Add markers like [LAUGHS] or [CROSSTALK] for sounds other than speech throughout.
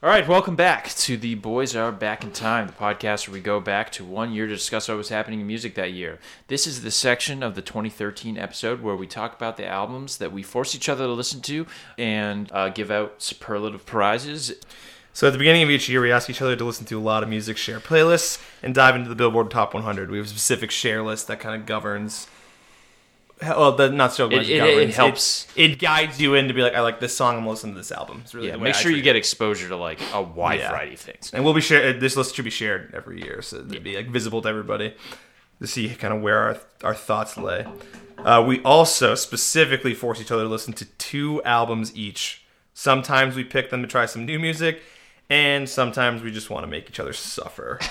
All right, welcome back to the Boys Are Back in Time, the podcast where we go back to one year to discuss what was happening in music that year. This is the section of the 2013 episode where we talk about the albums that we force each other to listen to and uh, give out superlative prizes. So at the beginning of each year, we ask each other to listen to a lot of music share playlists and dive into the Billboard Top 100. We have a specific share list that kind of governs. Well, the, not so much It- it- it helps. It, guides you in to be like, I like this song. I'm listening to this album. It's really Yeah, the way make I sure you get it. exposure to like a wide Yeah. variety of things. And we'll be shared. This list should be shared every year, so it'd be like visible to everybody to see kind of where our our thoughts lay. Uh, we also specifically force each other to listen to two albums each. Sometimes we pick them to try some new music, and sometimes we just want to make each other suffer. [LAUGHS]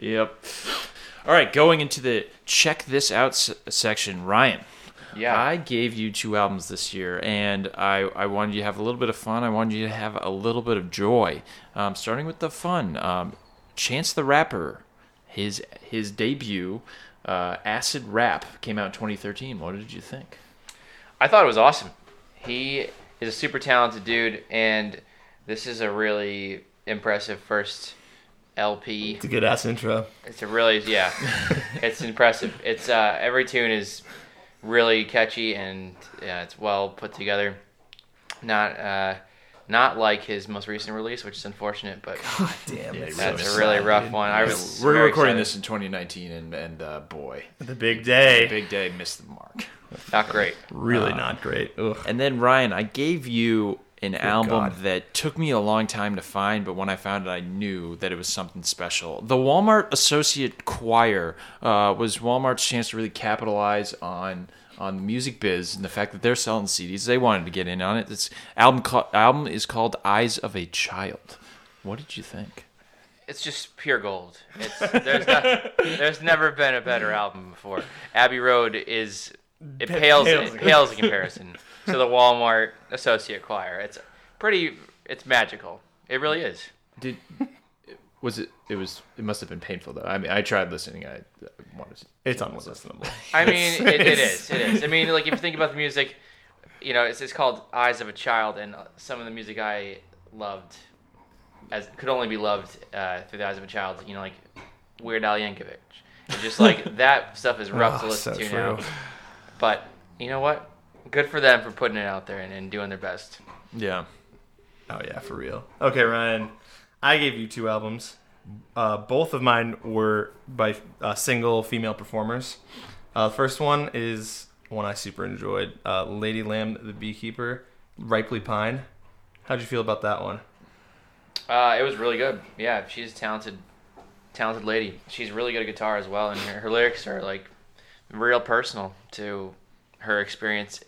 Yep. All right, going into the check this out s- section, Ryan. Yeah. I gave you two albums this year, and I, I wanted you to have a little bit of fun. I wanted you to have a little bit of joy. Um, starting with the fun, um, Chance the Rapper, his his debut, uh, Acid Rap, came out in 2013. What did you think? I thought it was awesome. He is a super talented dude, and this is a really impressive first LP. It's a good ass intro. It's a really yeah, [LAUGHS] it's impressive. It's uh, every tune is really catchy and yeah, it's well put together. Not uh, not like his most recent release, which is unfortunate, but Damn, Yeah, that's so a really sad, rough dude. one. I was We're recording excited. this in 2019, and and uh, boy, The big day. big day missed the mark. Not great. really not great. Ugh. And then Ryan, I gave you an album God. that took me a long time to find, but when I found it, I knew that it was something special. The Walmart Associate Choir uh, was Walmart's chance to really capitalize on on the music biz and the fact that they're selling CDs. They wanted to get in on it. This album ca- album is called Eyes of a Child. What did you think? It's just pure gold. It's there's not, there's never been a better album before. Abbey Road is it pales pales. it pales in comparison to the Walmart Associate Choir. It's pretty. It's magical. It really is. Did was it? It was. It must have been painful though. I mean, I tried listening. I wanted. To, It's unlistenable. I mean, [LAUGHS] it, it is. It is. I mean, like if you think about the music, you know, it's, it's called Eyes of a Child, and some of the music I loved, as could only be loved uh, through the eyes of a child. You know, like Weird Al Yankovic. It's just like [LAUGHS] that stuff is rough to Oh, listen so to true. now. But you know what? Good for them for putting it out there and, and doing their best. yeah. Oh yeah, for real. Okay, Ryan, I gave you two albums. Uh, both of mine were by uh, single female performers. Uh, the first one is one I super enjoyed. Uh, Lady Lamb, the Beekeeper, Ripley Pine. How'd you feel about that one? Uh, it was really good. Yeah, she's a talented, talented lady. She's really good at guitar as well, and her, her lyrics are like real personal to her experience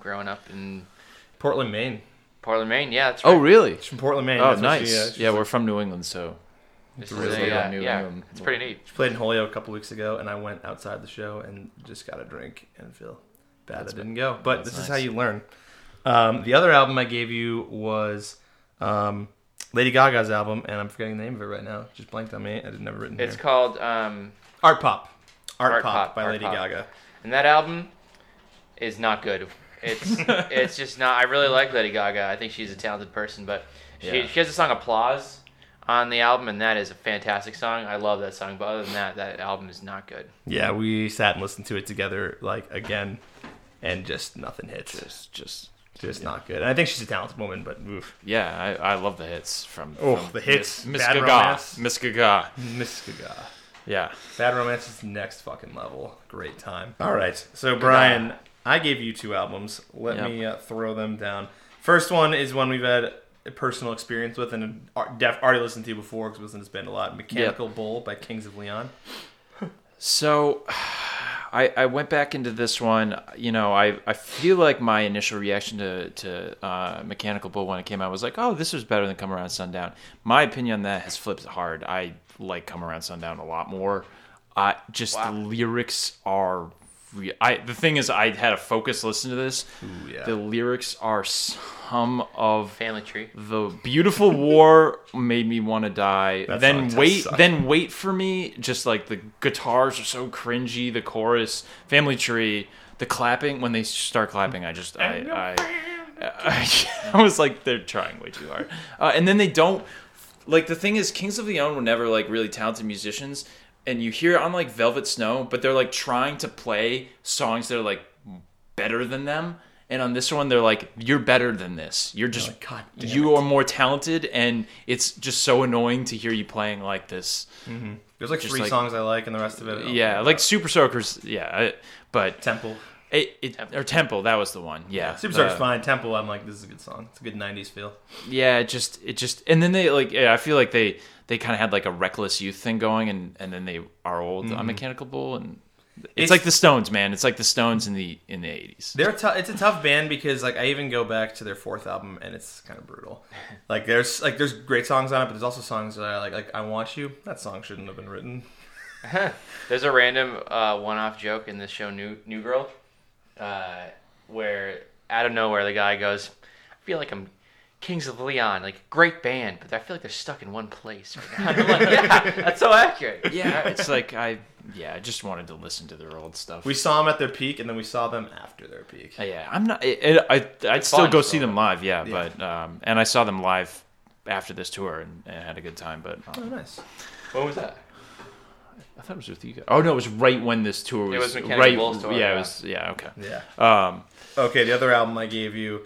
growing up in Portland, Maine. Portland, Maine. Yeah, that's right. Oh, really? She's from Portland, Maine. Oh, That's nice. she, uh, she's yeah, like- we're from New England, so This really is a, good uh, New yeah, England. it's pretty neat. She played in Holyoke a couple weeks ago, and I went outside the show and just got a drink and feel bad That's I didn't go. But that's this is how you learn. Um, the other album I gave you was um, Lady Gaga's album, and I'm forgetting the name of it right now. Just blanked on me. I didn't have it written It's here. called, um, Art Pop. Art, Art Pop, Pop, by Art Lady Pop. Gaga. and that album is not good. It's [LAUGHS] it's just not. I really like Lady Gaga. I think she's a talented person, but she Yeah. she has a song "Applause" on the album, and that is a fantastic song. I love that song, but other than that, that album is not good. Yeah, we sat and listened to it together, like again, and just nothing hits. just just Just not good. And I think she's a talented woman, but oof. yeah, I, I love the hits from Oh, from the hits. Miss, Miss Bad Gaga, Romance. Miss Gaga. Miss Gaga. Yeah, Bad Romance is next fucking level. Great time. All right. So, Brian, I gave you two albums. Let Yep. me uh, throw them down. First one is one we've had a personal experience with and def- already listened to before because we listened to Spend a lot. Mechanical Bull by Kings of Leon. So I, I went back into this one. You know, I, I feel like my initial reaction to, to uh, Mechanical Bull when it came out was like, oh, this was better than Come Around Sundown. My opinion on that has flipped hard. I like Come Around Sundown a lot more. Uh, just Wow. the lyrics are. Re- I the thing is, I had a focus listen to this. Ooh, yeah. The lyrics are some of Family Tree. the beautiful war made me want to die. That then wait, then wait for me. Just like the guitars are so cringy. The chorus, Family Tree, the clapping when they start clapping, I just I I, [LAUGHS] I was like, they're trying way too hard. Uh, and then they don't like the thing is, Kings of Leon were never like really talented musicians, and you hear it on like Velvet Snow, but they're like trying to play songs that are like better than them. And on this one, they're like, "You're better than this. You're just like, "God you are more talented." And it's just so annoying to hear you playing like this. Mm-hmm. There's like Just three like- songs I like, and the rest of it. oh, yeah, like Super Soakers. Yeah, I, but Temple. It, it or Temple. That was the one. Yeah, Superstar's Uh, fine. Temple, I'm like, this is a good song. It's a good '90s feel. yeah it just it just and then they like yeah, i feel like they they kind of had like a reckless youth thing going and and then they are old on mechanical bull and it's, It's- like the stones man it's like the stones in the in the 80s They're tou- it's a tough band because like I even go back to their fourth album and it's kind of brutal. [LAUGHS] Like there's like there's great songs on it, but there's also songs that I like. Like I Want You. That song shouldn't have been written. [LAUGHS] [LAUGHS] There's a random uh, one-off joke in this show, New New Girl, uh, where out of nowhere the guy goes, "I feel like I'm Kings of Leon, like great band, but I feel like they're stuck in one place." Right now. [LAUGHS] [LAUGHS] Like, yeah, that's so accurate. yeah it's like i yeah i just wanted to listen to their old stuff We saw them at their peak, and then we saw them after their peak. Uh, yeah i'm not it, it, i i'd still go still. see them live yeah, Yeah. but um and i saw them live after this tour and, and had a good time but Oh, um, nice. What was that? I thought it was with you guys oh no it was right when this tour was, It was Mechanical right Bulls tour, yeah, yeah. it was yeah okay Yeah. um Okay, the other album I gave you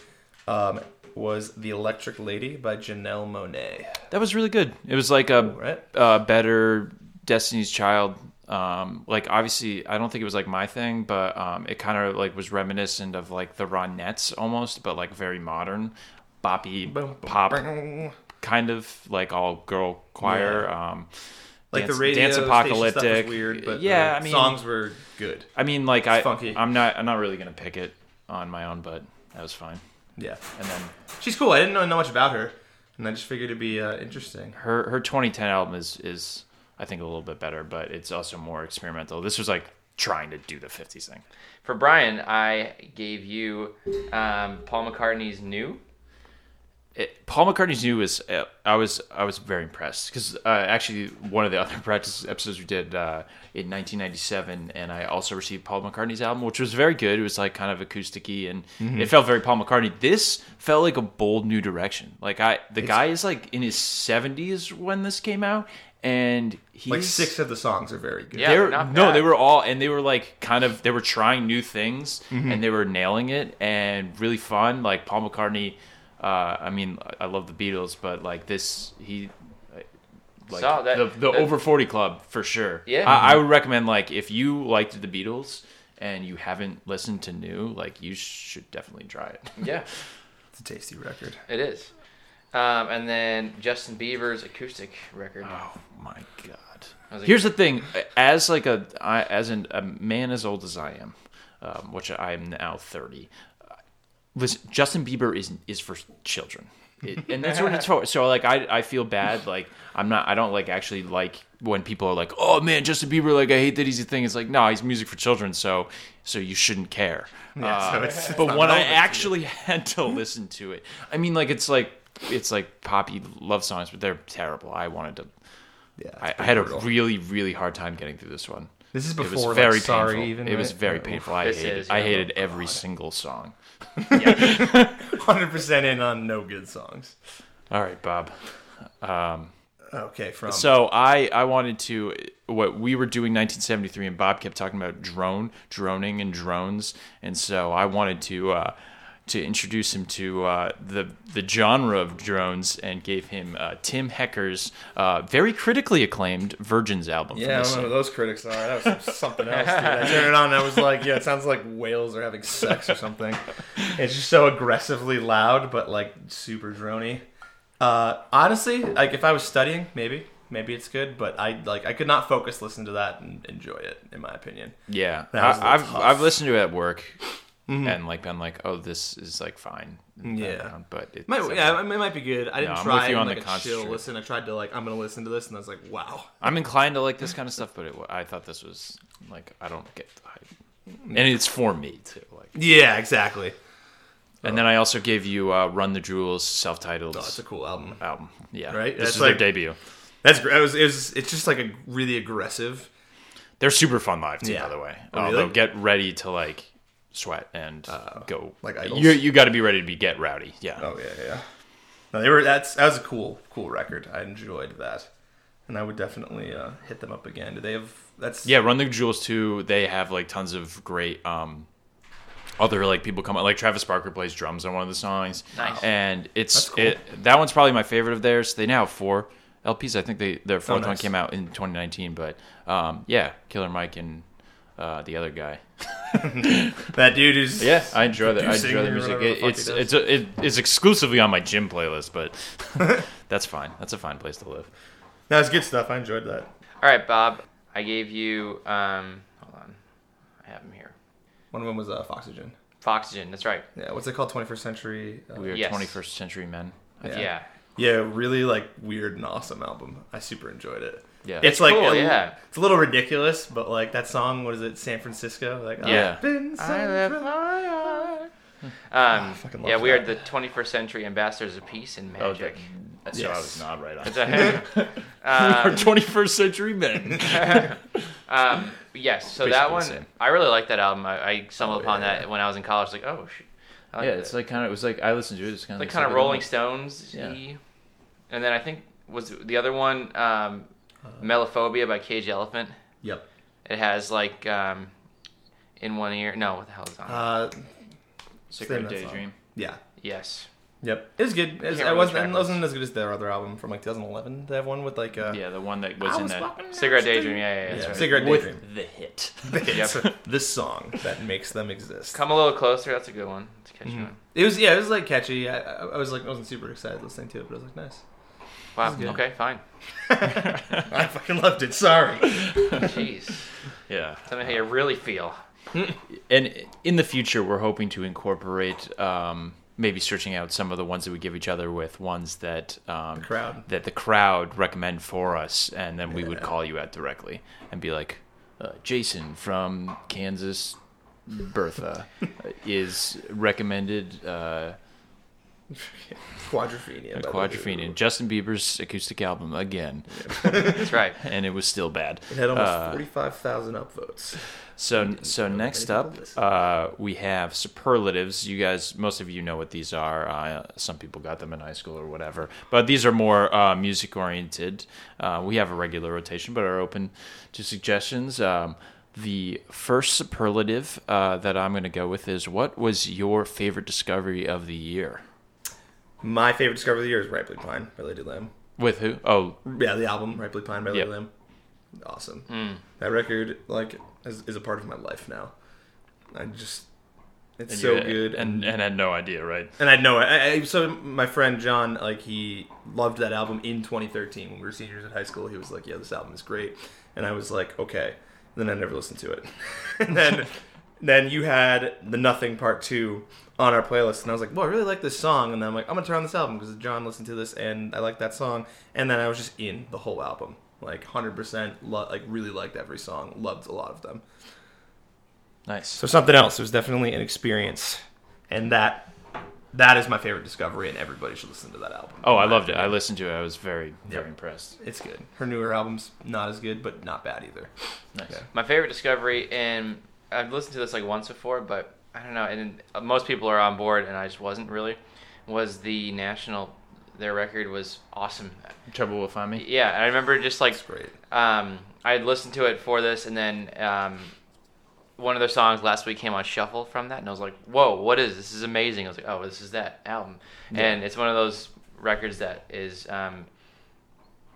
um, was The Electric Lady by Janelle Monáe. That was really good. It was like a Right? uh, better Destiny's Child. Um, like obviously, I don't think it was like my thing, but um, it kind of like was reminiscent of like the Ronettes almost, but like very modern, boppy pop kind of like all girl choir. Um, Like dance, the radio dance apocalyptic. stuff was weird, but yeah, the I mean, songs were good. I mean, like I, funky. I'm not, I'm not really gonna pick it on my own, but that was fine. Yeah, And then she's cool. I didn't know, know much about her, and I just figured it'd be uh, interesting. her her 2010 album is is I think a little bit better, but it's also more experimental. This was like trying to do the 50s thing. For Brian, I gave you um, Paul McCartney's "New." It, Paul McCartney's new is uh, I was I was very impressed because uh, actually one of the other [LAUGHS] practice episodes we did uh, in 1997, and I also received Paul McCartney's album, which was very good. It was like kind of acousticy, and it felt very Paul McCartney. This felt like a bold new direction. Like I, the guy is like in his 70s when this came out, and he's Like six of the songs are very good. Yeah, they were, no, they were all, and they were like kind of, they were trying new things, Mm-hmm. and they were nailing it, and really fun. Like Paul McCartney, uh, I mean, I love the Beatles, but like this, he like that, the, the that, over 40 club for sure. Yeah. I, I, mm-hmm. would recommend like if you liked the beatles and you haven't listened to new like you should definitely try it. Yeah. [LAUGHS] It's a tasty record. It is. Um, and then justin bieber's acoustic record. Oh my god. Like, here's the thing. As like a I, as an, a man as old as i am um, which i am now 30 was Justin Bieber is is for children. It, and that's what it's for. So like I I feel bad like I'm not I don't like actually like when people are like oh man Justin Bieber like I hate that he's a thing. It's like no nah, he's music for children so so you shouldn't care. Yeah, uh, so it's, but it's when I actually to [LAUGHS] had to listen to it, I mean like it's like it's like poppy love songs but they're terrible. I wanted to. Yeah, I, I, had brutal. a really really hard time getting through this one. This is It before was like, very Sorry painful. even. it was very Oh, painful. I This hated. is, I yeah. hated every single song. [LAUGHS] Hundred percent in on no good songs. All right, Bob. Um, Okay, from so I, I wanted to what we were doing 1973, and Bob kept talking about drone, droning, and drones, and so I wanted to uh, to introduce him to uh, the the genre of drones, and gave him uh, Tim Hecker's uh, very critically acclaimed Virgins album. Yeah, I don't know who those critics are. That was [LAUGHS] something else. Dude. I turned it on and I was like, yeah, it sounds like whales are having sex or something. It's just so aggressively loud, but like super drony. Uh, honestly, like if I was studying, maybe, maybe it's good, but I like I could not focus, listen to that, and enjoy it. In my opinion, Yeah, That was a I, I've tough. I've listened to it at work, and like been like, oh, this is like fine. Yeah. background, but it's might, yeah, it might be good. I didn't No, try and, on like the a chill listen. I tried to like I'm gonna listen to this, and I was like, wow. I'm inclined to like this kind of stuff, but it, I thought this was like I don't get the hype, and it's for me too. Like, Yeah, exactly. and then I also gave you uh, "Run the Jewels" self-titled Oh, it's a cool album. album. Yeah, Right? This That's is their debut. That's great. It was, it was. It's just like a really aggressive. They're super fun live too, Yeah. by the way. Oh, Although really? get ready to like sweat and Uh, go. like Idols? you you got to be ready to be get rowdy. Yeah. Oh yeah, yeah. No, they were. That's that was a cool, cool record. I enjoyed that, and I would definitely uh, hit them up again. Do they have? That's Yeah, Run the Jewels too. They have like tons of great um other like people come out like Travis Barker plays drums on one of the songs. Nice. And it's cool. it that one's probably my favorite of theirs. They now have four LPs. I think they their fourth one Oh, nice. came out in 2019, but um yeah, Killer Mike and uh, the other guy. [LAUGHS] [LAUGHS] that dude is. Yeah, I enjoy that. I enjoy the music. whatever the it's it's a, it, it's exclusively on my gym playlist, but [LAUGHS] [LAUGHS] that's fine. That's a fine place to live. That was good stuff. I enjoyed that. All right, Bob. I gave you. Um, hold on. I have them here. One of them was uh, Foxygen. Foxygen. That's right. Yeah, what's it called? 21st Century. Uh, We are Yes. 21st century men. I think. Yeah. yeah, really like weird and awesome album. I super enjoyed it. Yeah. It's like cool, a- yeah. it's a little ridiculous, but like that song. What is it? San Francisco. Like Yeah. I've been San I left Fran- my. Um, Ah, fucking love yeah, we are the 21st century ambassadors of peace and Oh, magic. that- so I was not right on. It's [LAUGHS] a- [LAUGHS] we 21st century men. [LAUGHS] um, yes, so Basically that one, same. I really like that album. I, I stumbled Oh, upon yeah. that when I was in college. Like, oh, shoot. Like yeah, that. it's like kind of. It was like I listened to it. It's kind of like kind of Rolling Stones. Yeah. And then I think was the other one, um, Melophobia by Cage Elephant. Yep. It has like um, in one ear. No, what the hell is on? it? Uh, Secret Same song. Daydream. yeah. yes. Yep. It was good. It, was, can't it wasn't, it wasn't as good as their other album from like 2011. They have one with like uh, Yeah, the one that was I in was that Cigarette the. Daydream. Yeah, yeah, yeah, that's Yeah, right. Cigarette with Daydream. the hit. [LAUGHS] It's this song that makes them exist. Come a little closer. That's a good one. It's a catchy Mhm. one. It was yeah, it was like catchy. I, I, I was like I wasn't super excited listening to it, but I was like nice. Wow. good. Okay, fine. [LAUGHS] I fucking loved it. Sorry. Jeez. Yeah. Tell me how you really feel. [LAUGHS] And in the future, we're hoping to incorporate um, maybe searching out some of the ones that we give each other with ones that um, The crowd. that the crowd recommend for us, and then we would call you out directly and be like, uh, Jason from Kansas, Bertha [LAUGHS] is recommended. Uh, [LAUGHS] Quadrophenia. Quadrophenia, Justin Bieber's acoustic album again, [LAUGHS] That's right. and it was still bad. It had almost Uh, forty-five thousand upvotes. So so next up, uh, we have superlatives. You guys, most of you know what these are. Uh, some people got them in high school or whatever, but these are more uh, music oriented. Uh, we have a regular rotation, but are open to suggestions. Um, the first superlative uh, that I'm going to go with is: What was your favorite discovery of the year? My favorite discovery of the year is Ripley Pine by Lady Lamb. With who? Oh, Yeah, the album Ripley Pine by Lady Yep. Lamb. Awesome. Mm. That record like is, is a part of my life now. I just it's and so you- good and and had no idea, right? And I know it. I, I, so my friend John, like he loved that album in 2013 when we were seniors in high school. He was like, "Yeah, this album is great," and I was like, "Okay." And then I never listened to it. [LAUGHS] and then, then you had the Nothing Part Two on our playlist, and I was like, "Well, I really like this song." And then I'm like, "I'm gonna turn on this album because John listened to this, and I like that song." And then I was just in the whole album, like 100%. Lo- like really liked every song. Loved a lot of them. Nice. So something else. It was definitely an experience, and that that is my favorite discovery, and everybody should listen to that album. Oh, I loved it. I listened to it. I was very very Yep. impressed. It's good. Her newer albums not as good, but not bad either. Nice. Yeah. My favorite discovery, and I've listened to this like once before, but I don't know, and most people are on board, and I just wasn't really. Was the National? Their record was awesome. Trouble will find me. Yeah, I remember just like It's great. um, I had listened to it for this, and then um, one of their songs last week came on shuffle from that, and I was like, "Whoa, what is this? This is amazing!" I was like, "Oh, this is that album," and it's one of those records that is, um,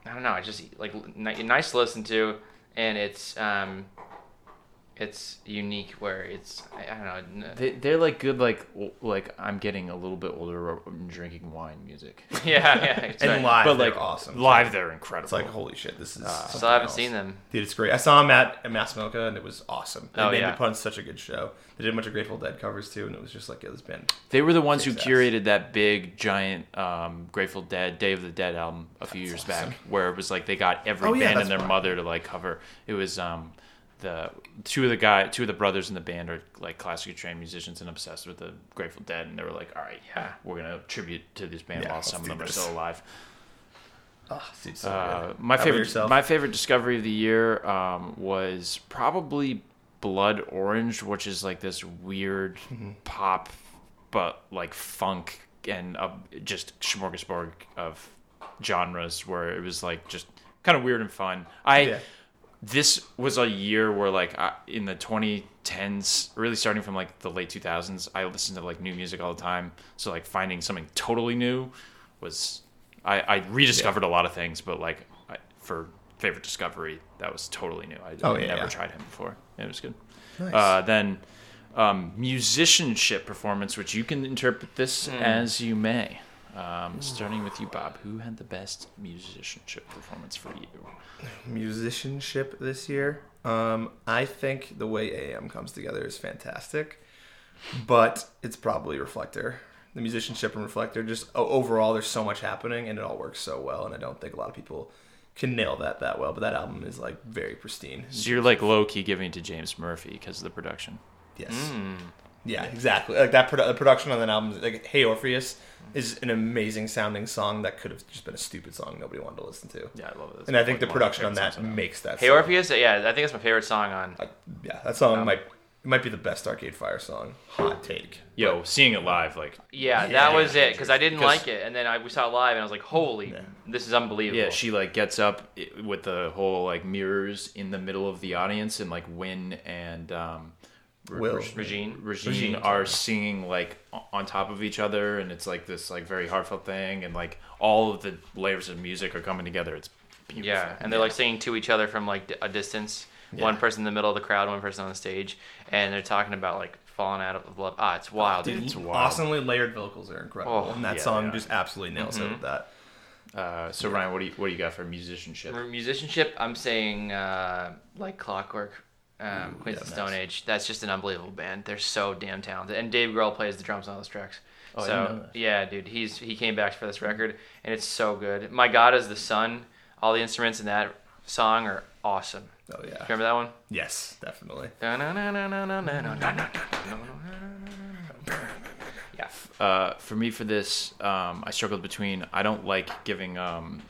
I don't know, I just like ni- nice to listen to, and it's um, it's unique where it's I, I don't know. They, they're like good, like w- like I'm getting a little bit older and drinking wine music. [LAUGHS] yeah, yeah, [LAUGHS] it's And right. live, but they're like awesme. live, they're incredible. It's like holy shit, this is. Still haven't else. seen them. Dude, it's great. I saw him at, at Mass and it was awesome. They Oh, made yeah. me put on such a good show. They did a bunch of Grateful Dead covers too, and it was just like, yeah, this band. they were the ones who curated that big, giant um, Grateful Dead Day of the Dead album a few years awesome. back, where it was like they got every Oh, band that's and their right. mother to like cover. It was um, the two of the guy, two of the brothers in the band are like classically trained musicians and obsessed with the Grateful Dead, and they were like, all right, yeah, we're gonna tribute to this band Yeah, while some of them this. are still alive. Oh, so Uh, my How favorite, my favorite discovery of the year um, was probably Blood Orange, which is like this weird Mm-hmm. pop, but like funk and uh, just smorgasbord of genres where it was like just kind of weird and fun. I Yeah. This was a year where like I, in the 2010s really starting from like the late 2000s i listened to like new music all the time so like finding something totally new was i, I rediscovered a lot of things but like I, for favorite discovery that was totally new i, Oh, I yeah, never yeah. tried him before it was good Nice. uh, then um, musicianship performance which you can interpret this Hmm. as you may um, starting with you bob who had the best musicianship performance for you musicianship this year. Um, I think the way AM comes together is fantastic, but it's probably Reflector. The musicianship and Reflector, just overall, there's so much happening and it all works so well. And I don't think a lot of people can nail that that well. But that album is like very pristine. So you're like low key giving to James Murphy because of the production. Yes. Hmm. Yeah, exactly. Like that produ- the production on that album, like Hey Orpheus, is an amazing sounding song that could have just been a stupid song nobody wanted to listen to. Yeah, I love it. And I think the production on that makes that. Hey song- Orpheus, yeah, I think it's my favorite song on. Like, yeah, that song might it might be the best Arcade Fire song. Hot take. Yo, seeing it live, like Yeah, Yeah, that was it because I didn't like it, and then I we saw it live, and I was like, "Holy, Yeah. this is unbelievable." yeah, she like gets up with the whole like mirrors in the middle of the audience, and like Win and um, Re- Will. Re- Regine. Regine Regine, are singing like on top of each other, and it's like this like very heartfelt thing, and like all of the layers of music are coming together. It's beautiful. Yeah, and they're like singing to each other from like a distance. One person in the middle of the crowd, one person on the stage, and they're talking about like falling out of love. Ah, it's wild, dude. It's wild. Awesomely layered vocals are incredible, Oh, and that yeah, song they just absolutely nails it with that. Uh, so Ryan, what do you what do you got for musicianship? For musicianship, I'm saying uh, like Clockwork, um, Queens yeah, of Stone nice. Age. That's just an unbelievable band. They're so damn talented, and Dave Grohl plays the drums on all those tracks. Oh, I so didn't know that. yeah, dude, he's he came back for this record, and it's so good. My God is the Sun. All the instruments in that song are awesome. Oh yeah. Remember that one? Yes, definitely. [LAUGHS] Yeah. uh, for me for this, um, I struggled between. I don't like giving. Um,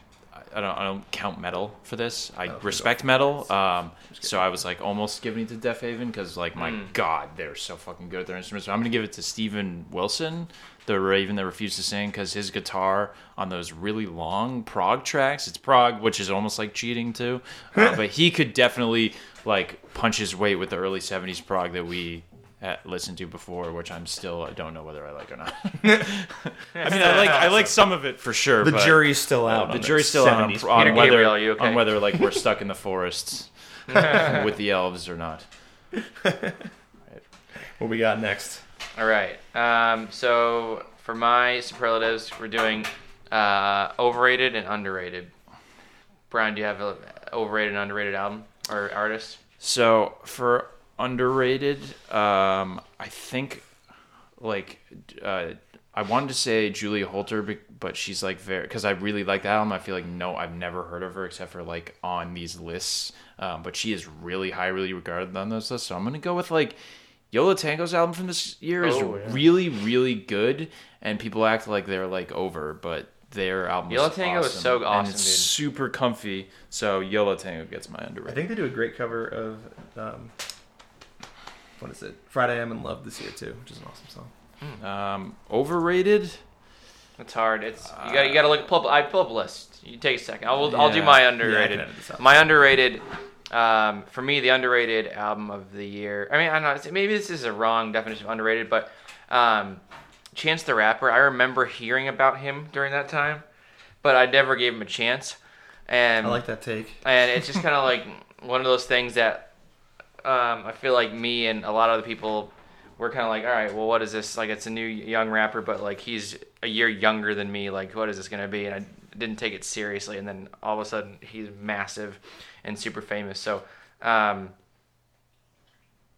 I- I don't. I don't count metal for this. I Oh, respect metal. Um, so I was like almost giving it to Deafheaven because like my Mm. God, they're so fucking good at their instruments. So I'm gonna give it to Steven Wilson, the Raven that refused to sing, because his guitar on those really long prog tracks. It's prog, which is almost like cheating too. Uh, [LAUGHS] but he could definitely like punch his weight with the early '70s prog that we had listened to before, which I'm still I don't know whether I like or not. [LAUGHS] I mean, I like I like [LAUGHS] some of it for sure. The but jury's still out. the jury's still out on, on Peter whether Gabriel, you okay? on whether like we're [LAUGHS] stuck in the forests with the elves or not. What we got next? All right. Um, so for my superlatives, we're doing uh, overrated and underrated. Brian, do you have a overrated and underrated album or artist? So for underrated, um, I think like uh, I wanted to say Julia Holter, but she's like very because I really like that album. I feel like no, I've never heard of her except for like on these lists. Um, but she is really highly regarded on those lists. So I'm gonna go with like Yo La Tengo's album from this year is Oh, yeah. really really good, and people act like they're like over, but. Their album Yola is Tango is so awesome, and it's dude. super comfy. So Yo La Tengo gets my underrated. I think they do a great cover of um, what is it? Friday I'm in Love this year too, which is an awesome song. Um, overrated. It's hard. It's you got you got to look pull up. I pull up a list. You take a second. I'll I'll do Yeah. my Yeah, I underrated. can edit this out. my underrated. Um, for me, the underrated album of the year. I mean, I don't know. Maybe this is a wrong definition of underrated, but um, Chance the Rapper. I remember hearing about him during that time, but I never gave him a chance. And I like that take. and it's just kind of like [LAUGHS] one of those things that um, I feel like me and a lot of other people were kind of like, all right, well, what is this? Like, it's a new young rapper, but like he's a year younger than me. Like, what is this gonna be? And I didn't take it seriously. And then all of a sudden, he's massive and super famous. So, um,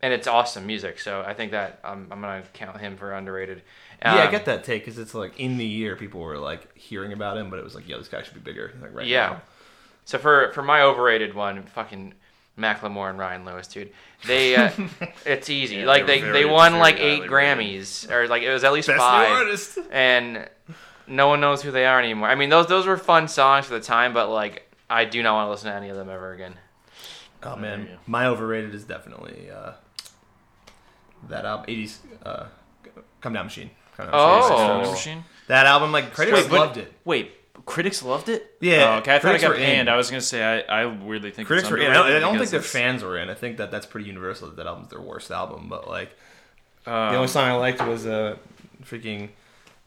and it's awesome music. So I think that um, I'm gonna count him for underrated. yeah, I Um, get that take because it's like in the year people were like hearing about him, but it was like, yo, this guy should be bigger. Like right Yeah. now. So for for my overrated one, fucking Macklemore and Ryan Lewis, dude. They uh, [LAUGHS] it's easy. Yeah, like they they were they won like highly eight rated. Grammys or like it was at least Best new five, artist. and no one knows who they are anymore. I mean those those were fun songs for the time, but like I do not want to listen to any of them ever again. Oh man, my overrated is definitely uh, that album, '80s uh, "Come Down Machine." Come Down Oh. Machine. Sound Machine? that album, like critics Wait, but- loved it. Wait, critics loved it? Yeah, Oh, okay, I thought I critics got panned. I was gonna say I, I weirdly think Critics were in. I don't, I don't think their it's- fans were in. I think that that's pretty universal. That that album's their worst album. But like, Um, the only song I liked was uh, freaking,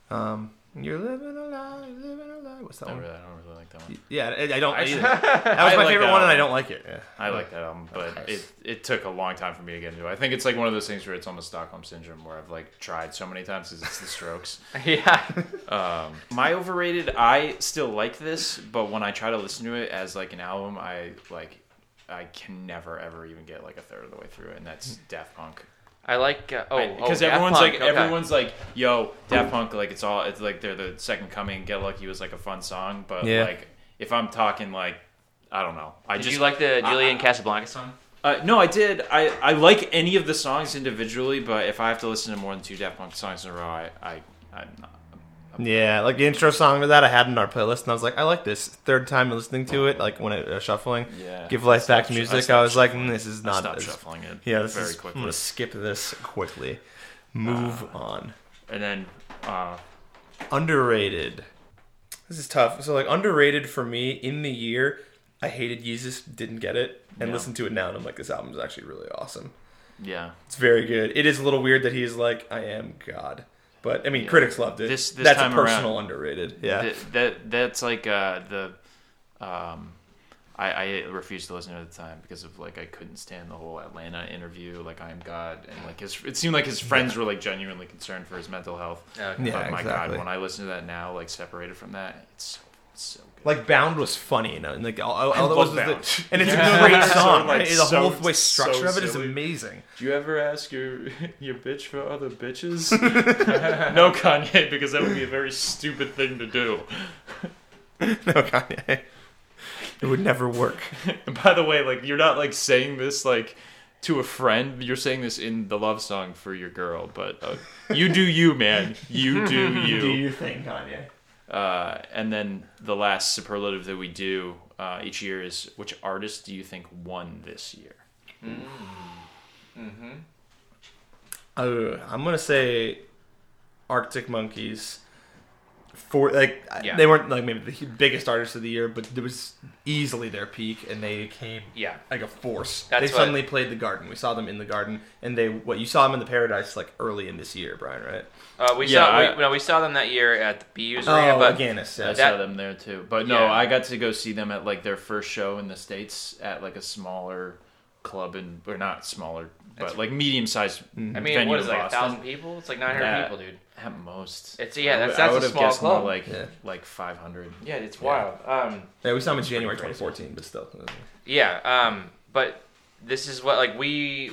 um, "You're living a lie, living a lie." What's that I one? really, I don't really like that one. Yeah, I, I don't. Actually, either. That [LAUGHS] was I my like favorite one, and I don't like it. Yeah. I like that album, but Nice. it it took a long time for me to get into it. I think it's like one of those things where it's almost Stockholm syndrome, where I've like tried so many times because it's the Strokes. [LAUGHS] yeah. Um, my overrated, I still like this, but when I try to listen to it as like an album, I like I can never ever even get like a third of the way through it, and that's Daft Punk. I like. Uh, oh, oh, because Daft everyone's Punk, like okay. everyone's like, "Yo, Daft Punk!" Like it's all it's like they're the second coming. Get Lucky was like a fun song, but Yeah. like if I'm talking like I don't know, I Did just you like the Julian I- Casablanca song? Uh, no, I did. I, I like any of the songs individually, but if I have to listen to more than two Daft Punk songs in a row, I I I'm not. Yeah, like the intro song to that I had in our playlist, and I was like, I like this. Third time listening to it, like when it uh, shuffling, Yeah. give life back to music. I, stopped was like, mm, this is not. as- shuffling it. Yeah, this very is. I'm gonna skip this quickly. Move Uh, on. And then uh, Underrated. This is tough. So like underrated for me in the year, I hated Jesus, didn't get it, and Yeah. listened to it now, and I'm like, this album is actually really awesome. yeah, It's very good. It is a little weird that he's like, I am God. But I mean, Yeah. critics loved it. This- this That's time a personal around- underrated. Yeah. Th- that that's like uh, the um, I, I refused to listen to it at the time because of like I couldn't stand the whole Atlanta interview, like I am God, and like his it seemed like his friends were like genuinely concerned for his mental health. Okay. Yeah, but my exactly. God, when I listen to that now, like separated from that, it's so, it's so. Like Bound was funny, you know, and like all, all, all was the, [LAUGHS] and it's [LAUGHS] Yeah. a great So, song. like, the so- whole way structure so of it is amazing. Do you ever ask your [LAUGHS] your bitch for other bitches? no, Kanye, because that would be a very stupid thing to do. no Kanye, it would never work. And by the way, like you're not like saying this like to a friend. You're saying this in the love song for your girl, but uh, you do you, man. You do you. Do you thing, Kanye. Uh, and then the last superlative that we do uh, each year is which artist do you think won this year? Uh, I'm gonna say Arctic Monkeys. For like, Yeah. they weren't like maybe the biggest artists of the year, but it was easily their peak, and they came Yeah. like a force. That's they what- suddenly played the Garden. We saw them in the Garden, and they what you saw them in the Paradise like early in this year, Brian, right? Uh, we Yeah, saw I- we, no, we saw them that year at the BU's arena, Oh, but Agganis, I. That- saw them there too, but no, Yeah. I got to go see them at like their first show in the states at like a smaller club in or not smaller, but That's- like medium sized. I mean, venue what is it, like a thousand people? It's like nine hundred Yeah. people, dude. At most, It's yeah, I that's I that's would a have small guessed more club. like Yeah. like five hundred. yeah, it's Yeah. wild. Um, yeah, we saw them in January 2014, but still. yeah. Um, but this is what like we.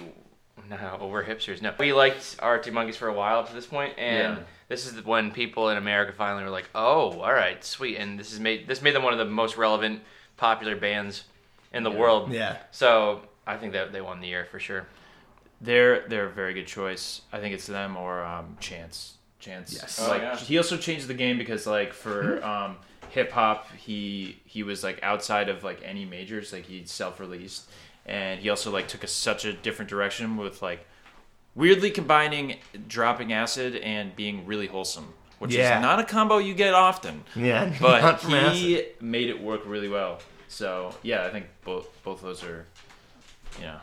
No, oh, we're hipsters. No, we liked Arctic Monkeys for a while up to this point, and Yeah. this is when people in America finally were like, "Oh, all right, sweet," and this is made this made them one of the most relevant, popular bands in the Yeah. world. Yeah. So I think that they won the year for sure. They're they're a very good choice. I think it's them or um, Chance. Chance. Yes. Oh, like yeah. he also changed the game because like for um, hip hop, he he was like outside of like any majors. Like he self released, and he also like took a, such a different direction with like weirdly combining dropping acid and being really wholesome, which Yeah. is not a combo you get often. Yeah. [LAUGHS] But he acid. made it work really well. So yeah, I think both both those are, you know.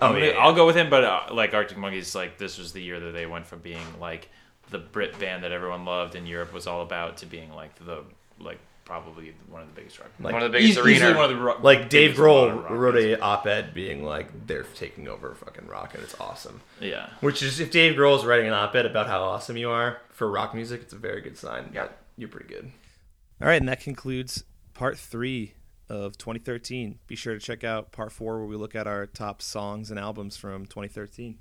Oh, yeah, yeah. I'll go with him, but uh, like Arctic Monkeys, like this was the year that they went from being like the Brit band that everyone loved and Europe was all about to being like the like probably one of the biggest rock. Like, one of the biggest Eas- arena. one of the ro- Like Dave Grohl wrote bands. a op-ed being like they're taking over fucking rock and it's awesome. yeah. Which is if Dave Grohl is writing an op-ed about how awesome you are for rock music, it's a very good sign. Yeah. you're pretty good. All right, and that concludes part three of 2013. Be sure to check out part four where we look at our top songs and albums from 2013.